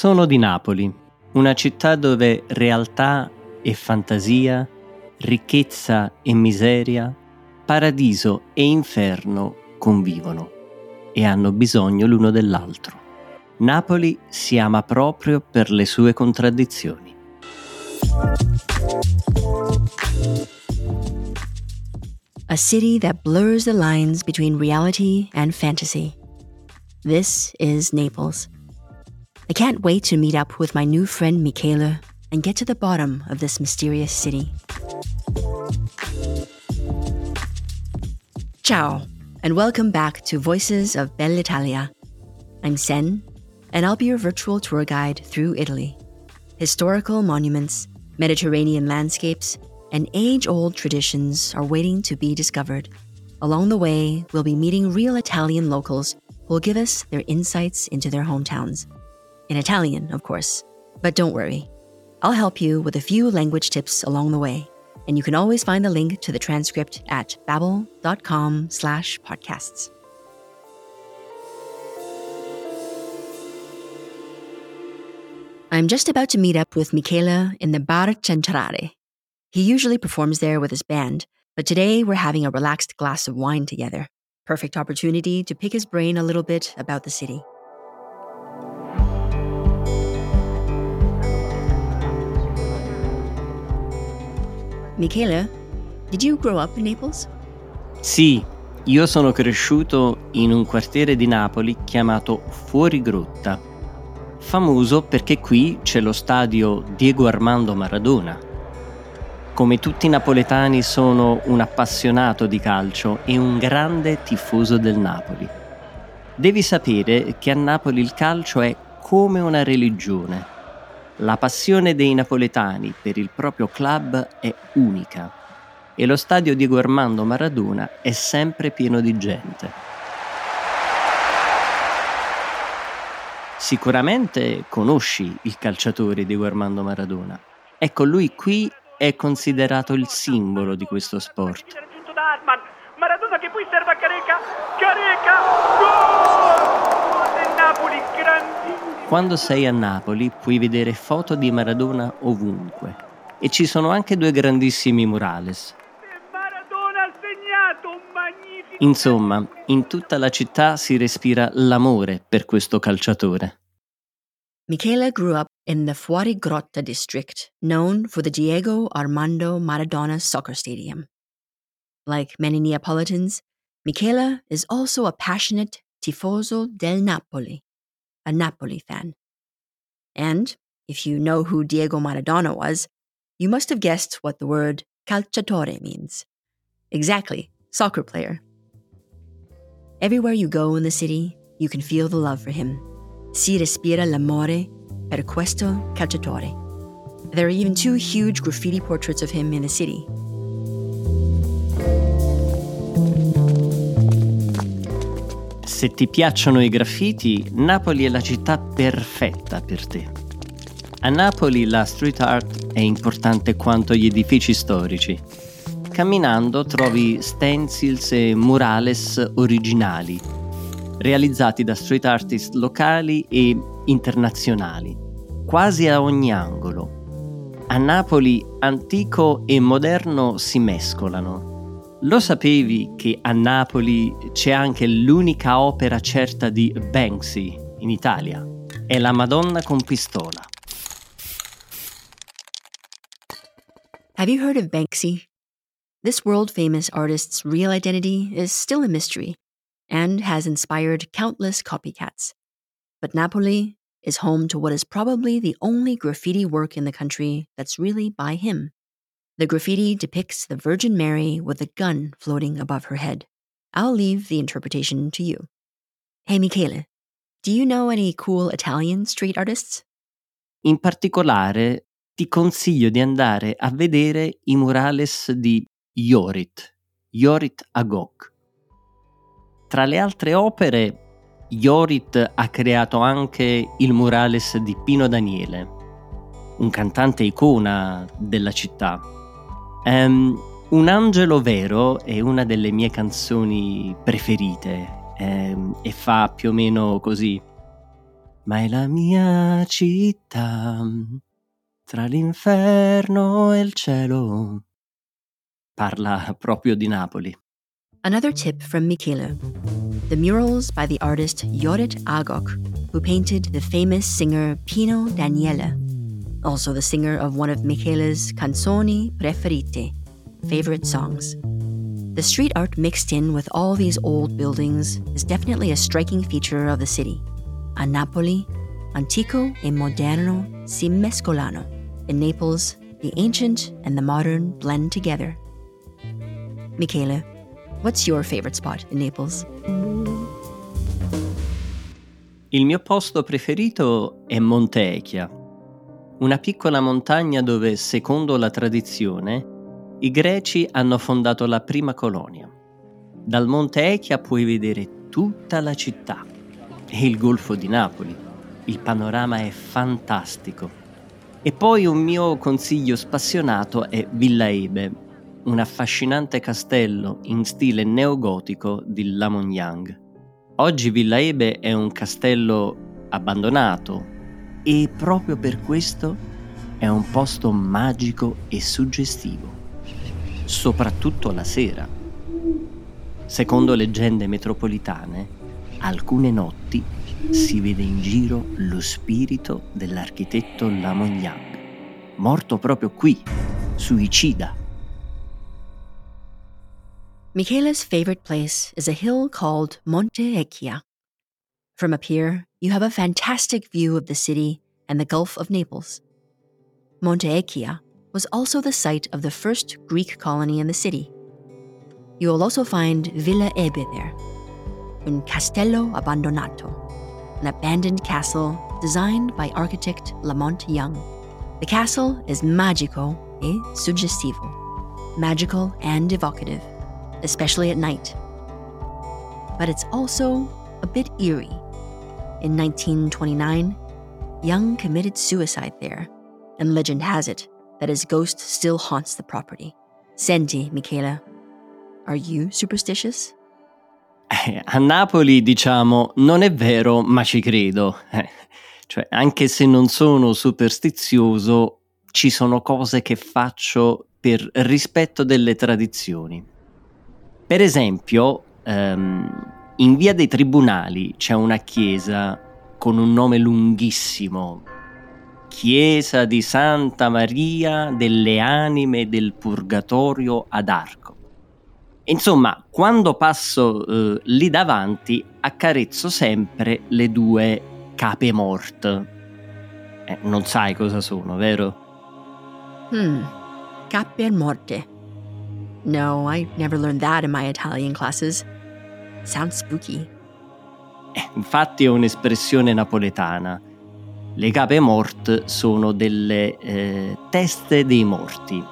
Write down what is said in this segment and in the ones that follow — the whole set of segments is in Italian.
Sono di Napoli, una città dove realtà e fantasia, ricchezza e miseria, paradiso e inferno convivono e hanno bisogno l'uno dell'altro. Napoli si ama proprio per le sue contraddizioni. A city that blurs the lines between reality and fantasy. This is Naples. I can't wait to meet up with my new friend Michaela and get to the bottom of this mysterious city. Ciao, and welcome back to Voices of Bell'Italia. I'm Sen, and I'll be your virtual tour guide through Italy. Historical monuments, Mediterranean landscapes, and age old traditions are waiting to be discovered. Along the way, we'll be meeting real Italian locals who will give us their insights into their hometowns. In Italian, of course. But don't worry, I'll help you with a few language tips along the way and you can always find the link to the transcript at babbel.com slash podcasts. I'm just about to meet up with Michele in the Bar Centrale. He usually performs there with his band, but today we're having a relaxed glass of wine together. Perfect opportunity to pick his brain a little bit about the city. Michele, did you grow up in Naples? Sì, io sono cresciuto in un quartiere di Napoli chiamato Fuori Grotta, famoso perché qui c'è lo stadio Diego Armando Maradona. Come tutti i napoletani sono un appassionato di calcio e un grande tifoso del Napoli. Devi sapere che a Napoli il calcio è come una religione la passione dei napoletani per il proprio club è unica e lo stadio Diego Armando Maradona è sempre pieno di gente. Sicuramente conosci il calciatore Diego Armando Maradona. Ecco, lui qui è considerato il simbolo di questo sport. Maradona che poi serve a Careca, Careca, gol! Napoli, grandissimo! Quando sei a Napoli puoi vedere foto di Maradona ovunque e ci sono anche due grandissimi murales. Insomma, in tutta la città si respira l'amore per questo calciatore. Michele grew up in the Fuori Grotta district, known for the Diego Armando Maradona soccer stadium. Like many Neapolitans, Michele is also a passionate tifoso del Napoli a Napoli fan. And if you know who Diego Maradona was, you must have guessed what the word calciatore means. Exactly, soccer player. Everywhere you go in the city, you can feel the love for him. Si respira l'amore per questo calciatore. There are even two huge graffiti portraits of him in the city, Se ti piacciono i graffiti, Napoli è la città perfetta per te. A Napoli la street art è importante quanto gli edifici storici. Camminando trovi stencils e murales originali, realizzati da street artist locali e internazionali, quasi a ogni angolo. A Napoli antico e moderno si mescolano lo sapevi che a Napoli c'è anche l'unica opera certa di Banksy in Italia? È la Madonna con pistola. Have you heard of Banksy? This world famous artist's real identity is still a mystery and has inspired countless copycats. But Napoli is home to what is probably the only graffiti work in the country that's really by him. The graffiti depicts the Virgin Mary with a gun floating above her head. I'll leave the interpretation to you. Hey Michele, do you know any cool Italian street artists? In particolare ti consiglio di andare a vedere i murales di Yorit, Yorit Agok. Tra le altre opere, Yorit ha creato anche il murales di Pino Daniele, un cantante icona della città Um, un angelo vero è una delle mie canzoni preferite um, e fa più o meno così. ma è la mia città, tra l'inferno e il cielo. Parla proprio di Napoli. Another tip from Michele. The murals by the artist Jorit Agok, who painted the famous singer Pino Daniele, also the singer of one of Michele's canzoni preferite, favorite songs. The street art mixed in with all these old buildings is definitely a striking feature of the city. A Napoli, antico e moderno si mescolano. In Naples, the ancient and the modern blend together. Michele, what's your favorite spot in Naples? Il mio posto preferito è Monte Echia, una piccola montagna dove, secondo la tradizione, i greci hanno fondato la prima colonia. Dal Monte Echia puoi vedere tutta la città e il golfo di Napoli. Il panorama è fantastico. E poi un mio consiglio spassionato è Villa Ebe, un affascinante castello in stile neogotico di Lamognang. Oggi Villa Ebe è un castello abbandonato e proprio per questo è un posto magico e suggestivo soprattutto la sera. Secondo leggende metropolitane, alcune notti si vede in giro lo spirito dell'architetto Lamogliang, morto proprio qui, su Icida. Michele's favorite place is a hill called Monte Echia. From up here, you have a fantastic view of the city and the Gulf of Naples. Monte Echia was also the site of the first Greek colony in the city. You will also find Villa Ebe there, un castello abbandonato, an abandoned castle designed by architect Lamont Young. The castle is magico e suggestivo, magical and evocative, especially at night. But it's also a bit eerie. In 1929, Young committed suicide there, and legend has it that his ghost still haunts the property. Senti, Michela, are you superstitious? Eh, a Napoli diciamo non è vero, ma ci credo. Eh, cioè, anche se non sono superstizioso, ci sono cose che faccio per rispetto delle tradizioni. Per esempio, ehm, in via dei tribunali c'è una chiesa con un nome lunghissimo, Chiesa di Santa Maria delle Anime del Purgatorio ad Arco. Insomma, quando passo eh, lì davanti accarezzo sempre le due cape morte. Eh, non sai cosa sono, vero? Hmm, cape morte. No, I never learned that in my Italian classes. Sounds spooky. Eh, infatti è un'espressione napoletana le cape mort sono delle eh, teste dei morti,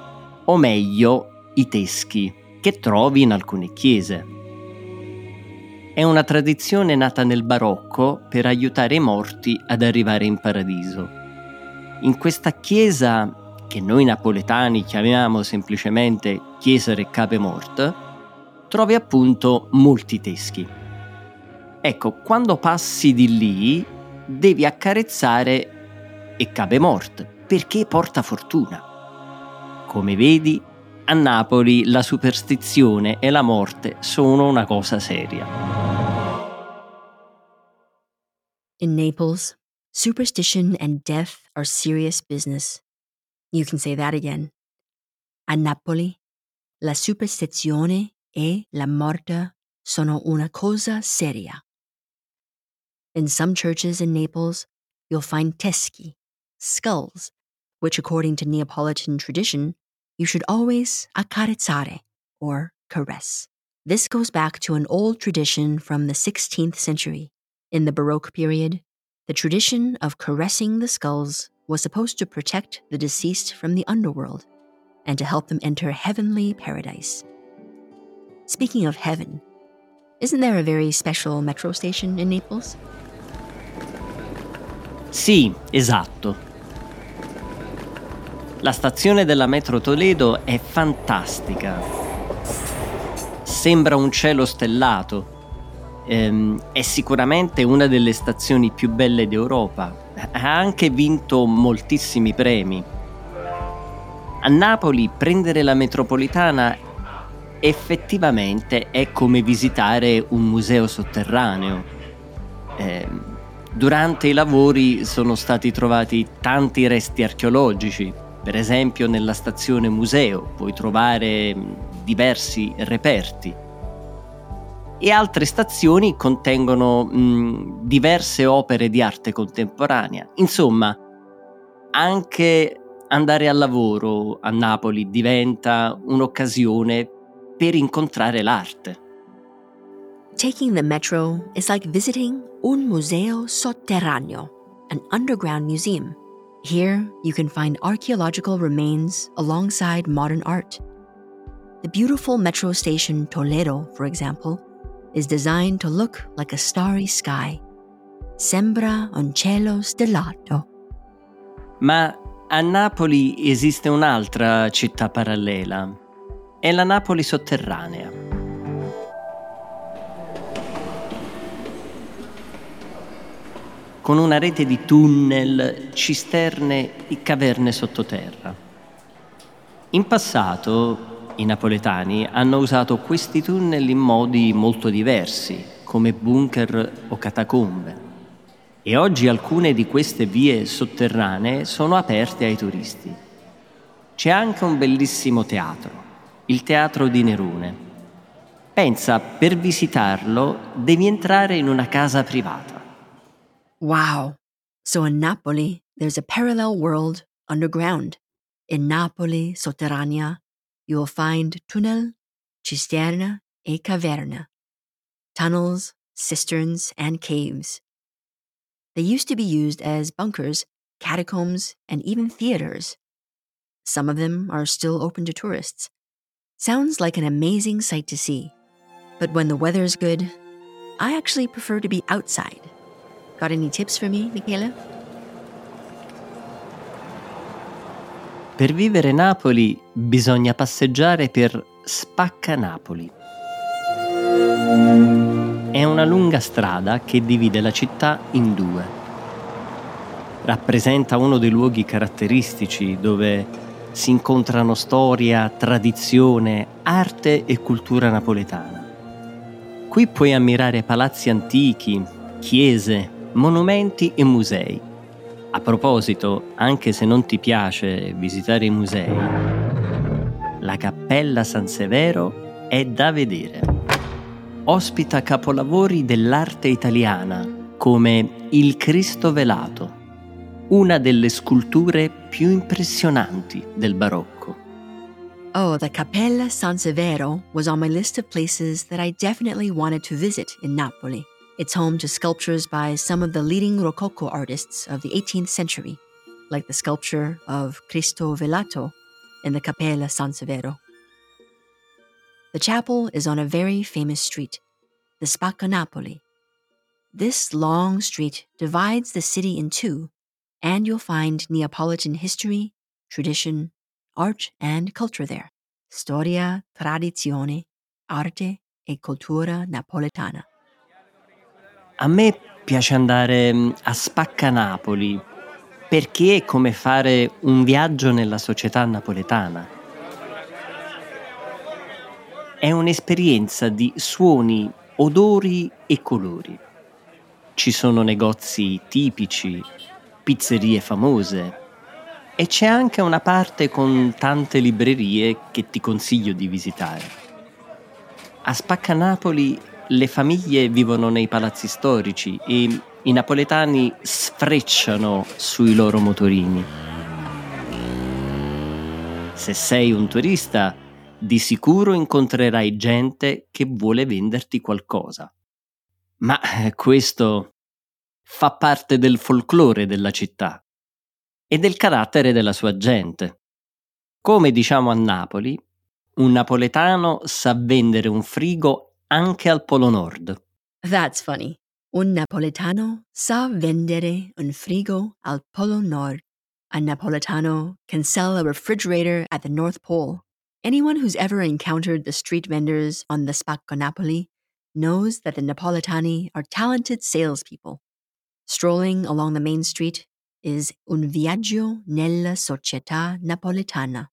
o meglio i teschi, che trovi in alcune chiese. È una tradizione nata nel barocco per aiutare i morti ad arrivare in paradiso. In questa chiesa, che noi napoletani chiamiamo semplicemente Chiesa Re Cape Mort, trovi appunto molti teschi. Ecco, quando passi di lì devi accarezzare e cabe mort perché porta fortuna. Come vedi, a Napoli la superstizione e la morte sono una cosa seria. In Naples, superstition and death are serious business. You can say that again. A Napoli, la superstizione e la morte sono una cosa seria. In some churches in Naples, you'll find teschi, skulls, which, according to Neapolitan tradition, you should always accarezzare, or caress. This goes back to an old tradition from the 16th century. In the Baroque period, the tradition of caressing the skulls was supposed to protect the deceased from the underworld and to help them enter heavenly paradise. Speaking of heaven, isn't there a very special metro station in Naples? Sì, esatto. La stazione della metro Toledo è fantastica. Sembra un cielo stellato. ehm, è sicuramente una delle stazioni più belle d'Europa. Ha anche vinto moltissimi premi. A Napoli prendere la metropolitana effettivamente è come visitare un museo sotterraneo. Eh, durante i lavori sono stati trovati tanti resti archeologici, per esempio nella stazione museo puoi trovare diversi reperti e altre stazioni contengono mh, diverse opere di arte contemporanea. Insomma, anche andare al lavoro a Napoli diventa un'occasione per incontrare l'arte. Taking the metro is like visiting un museo sotterraneo, an underground museum. Here, you can find archaeological remains alongside modern art. The beautiful metro station Toledo, for example, is designed to look like a starry sky. Sembra un cielo stellato. Ma a Napoli esiste un'altra città parallela. È la Napoli sotterranea. Con una rete di tunnel, cisterne e caverne sottoterra. In passato i napoletani hanno usato questi tunnel in modi molto diversi, come bunker o catacombe. E oggi alcune di queste vie sotterranee sono aperte ai turisti. C'è anche un bellissimo teatro, il Teatro di Nerone. Pensa, per visitarlo devi entrare in una casa privata. Wow! So in Napoli, there's a parallel world underground. In Napoli sotterranea, you will find tunnel, cisterna, e caverna, tunnels, cisterns, and caves. They used to be used as bunkers, catacombs, and even theaters. Some of them are still open to tourists. Sounds like an amazing sight to see. But when the weather's good, I actually prefer to be outside. Got any tips for me, Michaela? Per vivere Napoli bisogna passeggiare per Spacca Napoli. È una lunga strada che divide la città in due. Rappresenta uno dei luoghi caratteristici dove si incontrano storia, tradizione, arte e cultura napoletana. Qui puoi ammirare palazzi antichi, chiese, monumenti e musei a proposito, anche se non ti piace visitare i musei, la Cappella San Severo è da vedere. Ospita capolavori dell'arte italiana come il Cristo velato, una delle sculture più impressionanti del barocco. Oh, the Cappella San Severo was on my list of places that I definitely wanted to visit in Napoli. It's home to sculptures by some of the leading Rococo artists of the 18th century, like the sculpture of Cristo Velato in the Cappella San Severo. The chapel is on a very famous street, the Spacca Napoli. This long street divides the city in two, and you'll find Neapolitan history, tradition, art, and culture there. Storia, tradizione, arte e cultura napoletana. A me piace andare mm, a Spacca Napoli perché è come fare un viaggio nella società napoletana. È un'esperienza di suoni, odori e colori. Ci sono negozi tipici, pizzerie famose e c'è anche una parte con tante librerie che ti consiglio di visitare. A Spacca Napoli le famiglie vivono nei palazzi storici e i napoletani sfrecciano sui loro motorini. Se sei un turista, di sicuro incontrerai gente che vuole venderti qualcosa. Ma eh, questo fa parte del folklore della città e del carattere della sua gente. Come diciamo a Napoli, un napoletano sa vendere un frigo anche al Polo Nord. That's funny. Un napoletano sa vendere un frigo al Polo Nord. A napoletano can sell a refrigerator at the North Pole. Anyone who's ever encountered the street vendors on the Spacco Napoli knows that the Napolitani are talented salespeople. Strolling along the main street is Un viaggio nella società napoletana,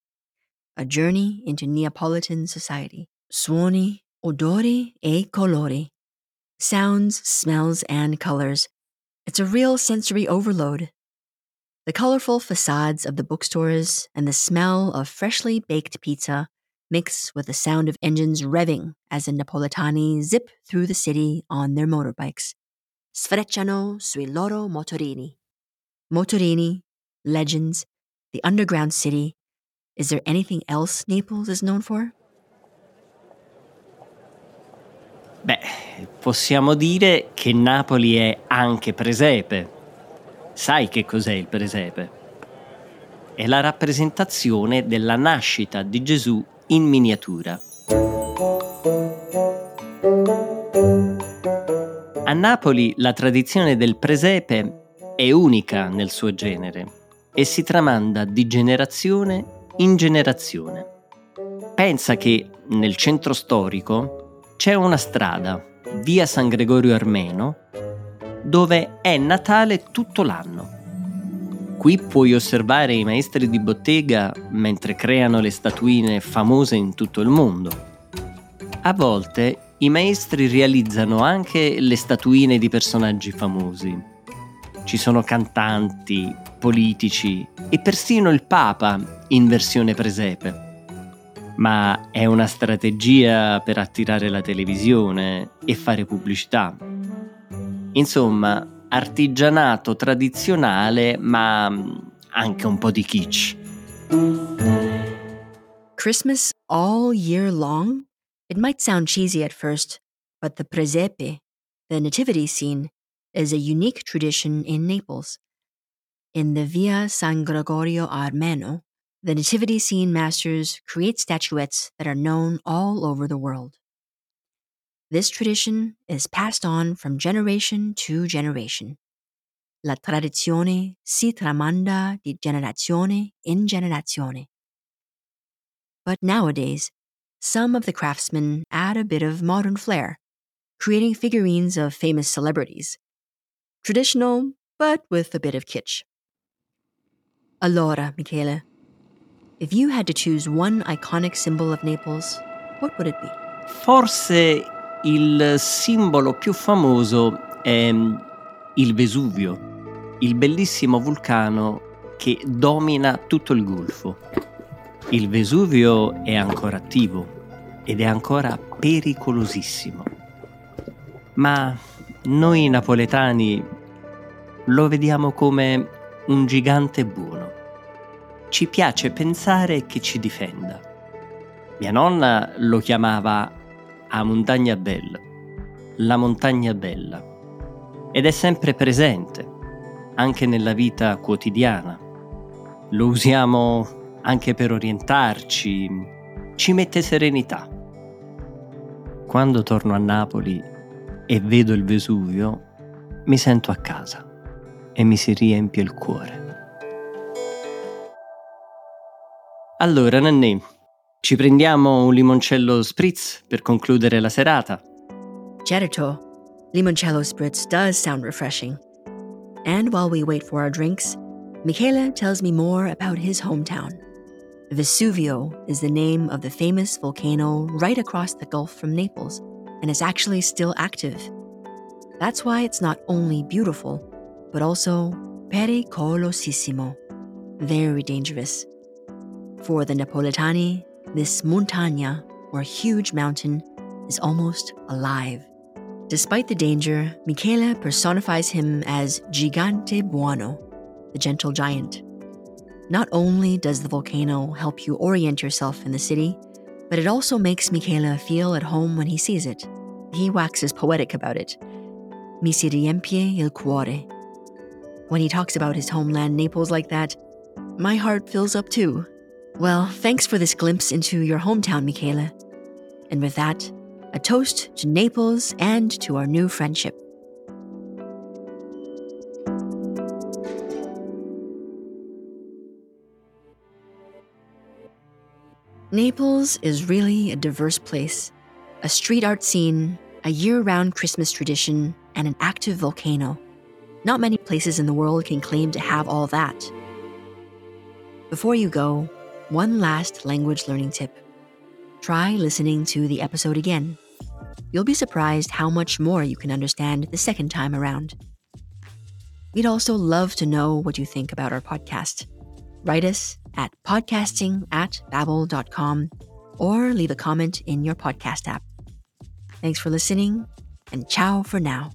a journey into Neapolitan society. Suoni, odori e colori. Sounds, smells, and colors. It's a real sensory overload. The colorful facades of the bookstores and the smell of freshly baked pizza mix with the sound of engines revving as the Napolitani zip through the city on their motorbikes. Sfrecciano sui loro motorini. Motorini, legends, the underground city. Is there anything else Naples is known for? Beh, possiamo dire che Napoli è anche presepe. Sai che cos'è il presepe? È la rappresentazione della nascita di Gesù in miniatura. A Napoli la tradizione del presepe è unica nel suo genere e si tramanda di generazione in generazione. Pensa che nel centro storico c'è una strada, via San Gregorio Armeno, dove è Natale tutto l'anno. Qui puoi osservare i maestri di bottega mentre creano le statuine famose in tutto il mondo. A volte i maestri realizzano anche le statuine di personaggi famosi. Ci sono cantanti, politici e persino il Papa in versione presepe. Ma è una strategia per attirare la televisione e fare pubblicità. Insomma, artigianato tradizionale, ma anche un po' di kitsch. Christmas all year long? It might sound cheesy at first, but the presepe, the nativity scene, is a unique tradition in Naples. In the Via San Gregorio Armeno, the nativity scene masters create statuettes that are known all over the world. This tradition is passed on from generation to generation. La tradizione si tramanda di generazione in generazione. But nowadays, some of the craftsmen add a bit of modern flair, creating figurines of famous celebrities. Traditional, but with a bit of kitsch. Allora, Michele, if you had to choose one iconic symbol of Naples, what would it be? Forse il simbolo più famoso è mm, il Vesuvio, il bellissimo vulcano che domina tutto il Golfo. Il Vesuvio è ancora attivo ed è ancora pericolosissimo. Ma noi napoletani lo vediamo come un gigante buono. Ci piace pensare che ci difenda. Mia nonna lo chiamava a Montagna Bella, la montagna bella, ed è sempre presente, anche nella vita quotidiana. Lo usiamo anche per orientarci, ci mette serenità. Quando torno a Napoli e vedo il Vesuvio, mi sento a casa e mi si riempie il cuore. Allora, Nanni, Ci prendiamo un limoncello spritz per concludere la serata. Certo, limoncello spritz does sound refreshing. And while we wait for our drinks, Michele tells me more about his hometown. Vesuvio is the name of the famous volcano right across the Gulf from Naples, and is actually still active. That's why it's not only beautiful, but also pericolosissimo, very dangerous. For the Napolitani, this montagna, or huge mountain, is almost alive. Despite the danger, Michele personifies him as Gigante Buono, the gentle giant. Not only does the volcano help you orient yourself in the city, but it also makes Michele feel at home when he sees it. He waxes poetic about it. Mi si riempie il cuore. When he talks about his homeland Naples like that, my heart fills up too. Well, thanks for this glimpse into your hometown, Michele. And with that, a toast to Naples and to our new friendship. Naples is really a diverse place, a street art scene a year round Christmas tradition, and an active volcano. Not many places in the world can claim to have all that. Before you go, one last language learning tip. Try listening to the episode again. You'll be surprised how much more you can understand the second time around. We'd also love to know what you think about our podcast. Write us at podcasting at babbel.com or leave a comment in your podcast app. Thanks for listening and ciao for now.